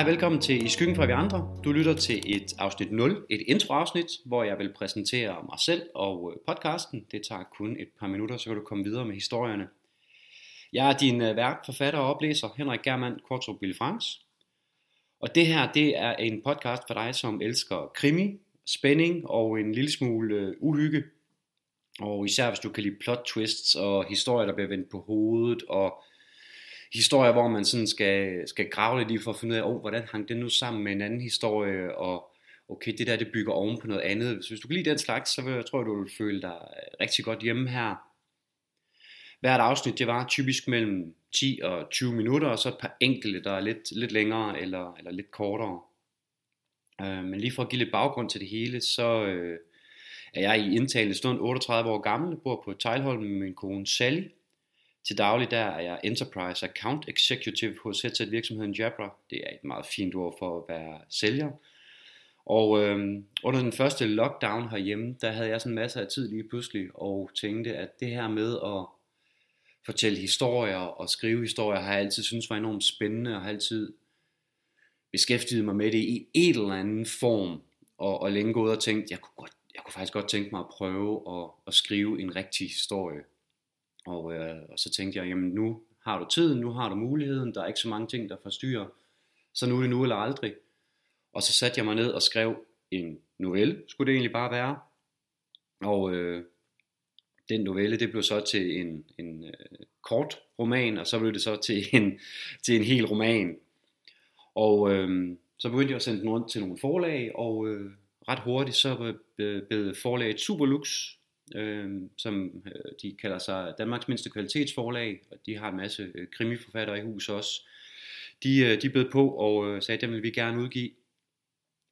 Hej og velkommen til I Skyggen fra vi andre. Du lytter til et afsnit 0, et introafsnit, hvor jeg vil præsentere mig selv og øh, podcasten. Det tager kun et par minutter, så kan du komme videre med historierne. Jeg er din øh, vært, forfatter og oplæser, Henrik Germand Kortrup Bill Frans. Og det her, det er en podcast for dig, som elsker krimi, spænding og en lille smule øh, uhygge. Og især hvis du kan lide plot twists og historier, der bliver vendt på hovedet og historier, hvor man sådan skal, skal grave lidt i for at finde ud af, oh, hvordan hang det nu sammen med en anden historie, og okay, det der, det bygger oven på noget andet. Så hvis du kan lide den slags, så vil jeg, tror jeg, du vil føle dig øh, rigtig godt hjemme her. Hvert afsnit, det var typisk mellem 10 og 20 minutter, og så et par enkelte, der er lidt, lidt længere eller, eller lidt kortere. Øh, men lige for at give lidt baggrund til det hele, så øh, er jeg i indtalende stund 38 år gammel, bor på Tejlholm med min kone Sally, til daglig der er jeg Enterprise Account Executive hos headset virksomheden Jabra. Det er et meget fint ord for at være sælger. Og øhm, under den første lockdown herhjemme, der havde jeg sådan masser af tid lige pludselig, og tænkte, at det her med at fortælle historier og skrive historier, har jeg altid synes var enormt spændende, og har altid beskæftiget mig med det i en eller anden form, og, og længe gået og tænkt, jeg kunne, godt, jeg kunne faktisk godt tænke mig at prøve at, at skrive en rigtig historie. Og, øh, og så tænkte jeg, jamen nu har du tiden, nu har du muligheden, der er ikke så mange ting, der forstyrrer, så nu er det nu eller aldrig. Og så satte jeg mig ned og skrev en novelle, skulle det egentlig bare være. Og øh, den novelle, det blev så til en, en øh, kort roman, og så blev det så til en, til en hel roman. Og øh, så begyndte jeg at sende den rundt til nogle forlag, og øh, ret hurtigt så øh, blev forlaget Superlux øh, som øh, de kalder sig Danmarks mindste kvalitetsforlag, og de har en masse øh, krimiforfattere i hus også. De, øh, de bød på og øh, sagde, at dem vil vi gerne udgive.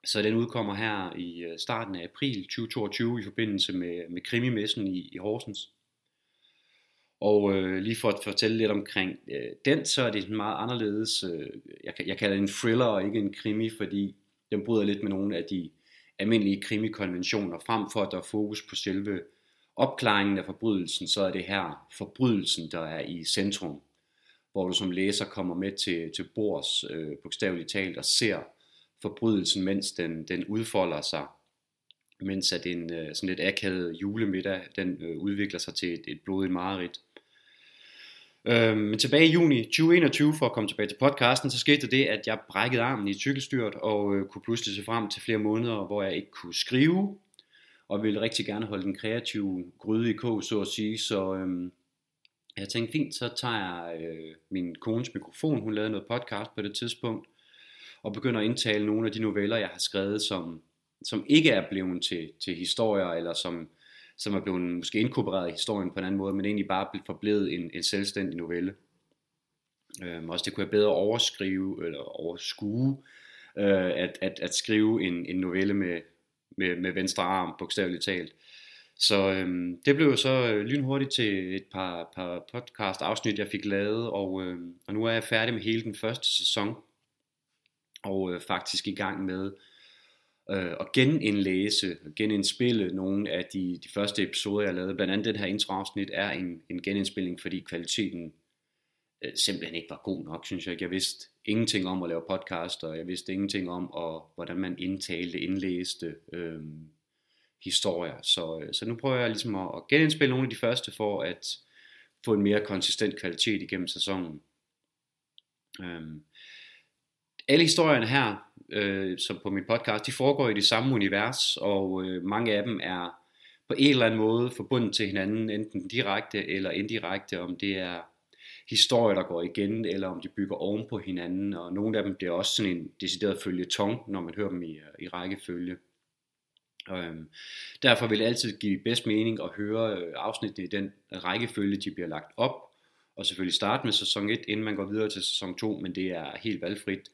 Så den udkommer her i øh, starten af april 2022 i forbindelse med, med krimimessen i, i Horsens. Og øh, lige for at fortælle lidt omkring øh, den, så er det meget anderledes. Øh, jeg, jeg kalder det en thriller og ikke en krimi, fordi den bryder lidt med nogle af de almindelige krimikonventioner, frem for at der er fokus på selve opklaringen af forbrydelsen, så er det her forbrydelsen, der er i centrum, hvor du som læser kommer med til, til bords, øh, bogstaveligt talt, og ser forbrydelsen, mens den, den udfolder sig, mens at en øh, sådan lidt akavet julemiddag, den øh, udvikler sig til et, et blodigt mareridt. Øh, men tilbage i juni 2021, for at komme tilbage til podcasten, så skete det, at jeg brækkede armen i cykelstyret cykelstyrt, og øh, kunne pludselig se frem til flere måneder, hvor jeg ikke kunne skrive, og ville rigtig gerne holde den kreative gryde i kog, så at sige. Så øhm, jeg tænkte, fint, så tager jeg øh, min kones mikrofon, hun lavede noget podcast på det tidspunkt, og begynder at indtale nogle af de noveller, jeg har skrevet, som, som ikke er blevet til, til historier, eller som, som er blevet måske inkorporeret i historien på en anden måde, men egentlig bare forblevet en, en selvstændig novelle. Øhm, også det kunne jeg bedre overskrive, eller overskue, øh, at, at, at skrive en, en novelle med, med, med venstre arm, bogstaveligt talt. Så øhm, det blev så øh, lynhurtigt til et par, par podcast afsnit, jeg fik lavet, og, øh, og nu er jeg færdig med hele den første sæson, og øh, faktisk i gang med øh, at genindlæse, genindspille nogle af de, de første episoder, jeg lavede. Blandt andet den her introafsnit er en, en genindspilling, fordi kvaliteten øh, simpelthen ikke var god nok, synes jeg. Jeg vidste ingenting om at lave podcast, og jeg vidste ingenting om, og, hvordan man indtalte, indlæste øh, historier. Så, øh, så nu prøver jeg ligesom at, at genindspille nogle af de første, for at få en mere konsistent kvalitet igennem sæsonen. Øh, alle historierne her, øh, som på min podcast, de foregår i det samme univers, og øh, mange af dem er på en eller anden måde forbundet til hinanden, enten direkte eller indirekte, om det er historier, der går igen, eller om de bygger oven på hinanden, og nogle af dem bliver også sådan en decideret følgetong, når man hører dem i, øh, i rækkefølge. Øhm, derfor vil det altid give bedst mening at høre øh, afsnittene i den rækkefølge, de bliver lagt op, og selvfølgelig starte med sæson 1, inden man går videre til sæson 2, men det er helt valgfrit.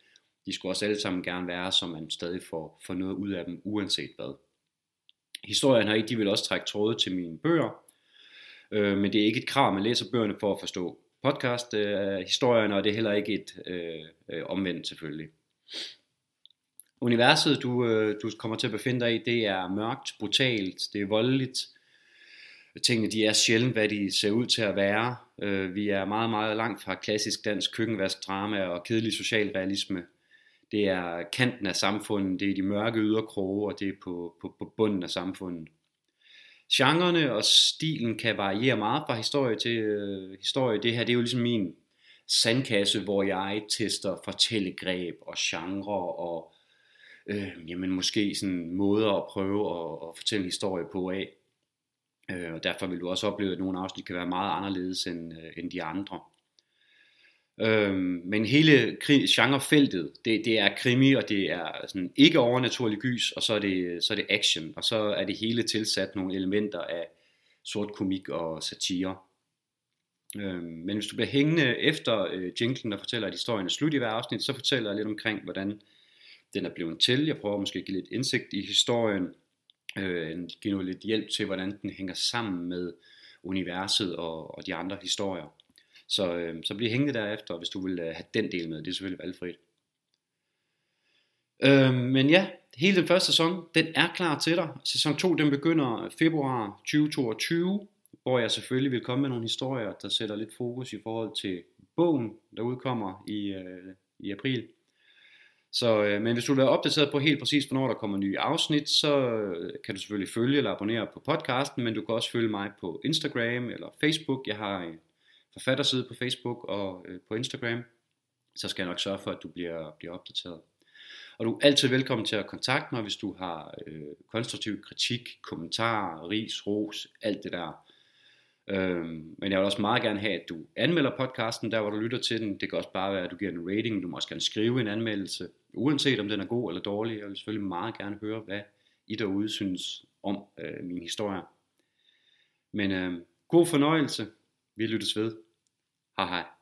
De skulle også alle sammen gerne være, så man stadig får, får noget ud af dem, uanset hvad. Historien her, de vil også trække tråde til mine bøger, øh, men det er ikke et krav, at man læser bøgerne for at forstå podcast øh, historierne, og det er heller ikke et øh, øh, omvendt selvfølgelig. Universet, du, øh, du kommer til at befinde dig i, det er mørkt, brutalt, det er voldeligt. Tingene, de er sjældent, hvad de ser ud til at være. Øh, vi er meget, meget langt fra klassisk dansk køkkenvask, drama og kedelig socialrealisme. det er kanten af samfundet, det er de mørke yderkroge, og det er på, på, på bunden af samfundet. Genrerne og stilen kan variere meget fra historie til øh, historie. Det her det er jo ligesom min sandkasse, hvor jeg tester fortællegreb og genre og øh, jamen måske sådan måder at prøve at, at fortælle historie på af. Øh, og derfor vil du også opleve, at nogle afsnit kan være meget anderledes end, øh, end de andre. Øhm, men hele genrefeltet, det, det er krimi, og det er sådan ikke overnaturlig gys, og så er, det, så er det action, og så er det hele tilsat nogle elementer af sort komik og satire. Øhm, men hvis du bliver hængende efter øh, jinglen, der fortæller, at historien er slut i hver afsnit, så fortæller jeg lidt omkring, hvordan den er blevet til. Jeg prøver måske at give lidt indsigt i historien, øh, give noget lidt hjælp til, hvordan den hænger sammen med universet og, og de andre historier. Så, øh, så bliv hængende derefter, hvis du vil øh, have den del med. Det er selvfølgelig valgfrit. Øh, men ja, hele den første sæson, den er klar til dig. Sæson 2, den begynder øh, februar 2022, hvor jeg selvfølgelig vil komme med nogle historier, der sætter lidt fokus i forhold til bogen, der udkommer i, øh, i april. Så, øh, men hvis du vil være opdateret på helt præcis, hvornår der kommer nye afsnit, så øh, kan du selvfølgelig følge eller abonnere på podcasten, men du kan også følge mig på Instagram eller Facebook. Jeg har en forfatterside på Facebook og øh, på Instagram. Så skal jeg nok sørge for, at du bliver, bliver opdateret. Og du er altid velkommen til at kontakte mig, hvis du har øh, konstruktiv kritik, kommentarer, ris, ros, alt det der. Øhm, men jeg vil også meget gerne have, at du anmelder podcasten, der hvor du lytter til den. Det kan også bare være, at du giver en rating. Du må også gerne skrive en anmeldelse, uanset om den er god eller dårlig. Jeg vil selvfølgelig meget gerne høre, hvad I derude synes om øh, min historie. Men øh, god fornøjelse. Vi lyttes ved. Hej hej.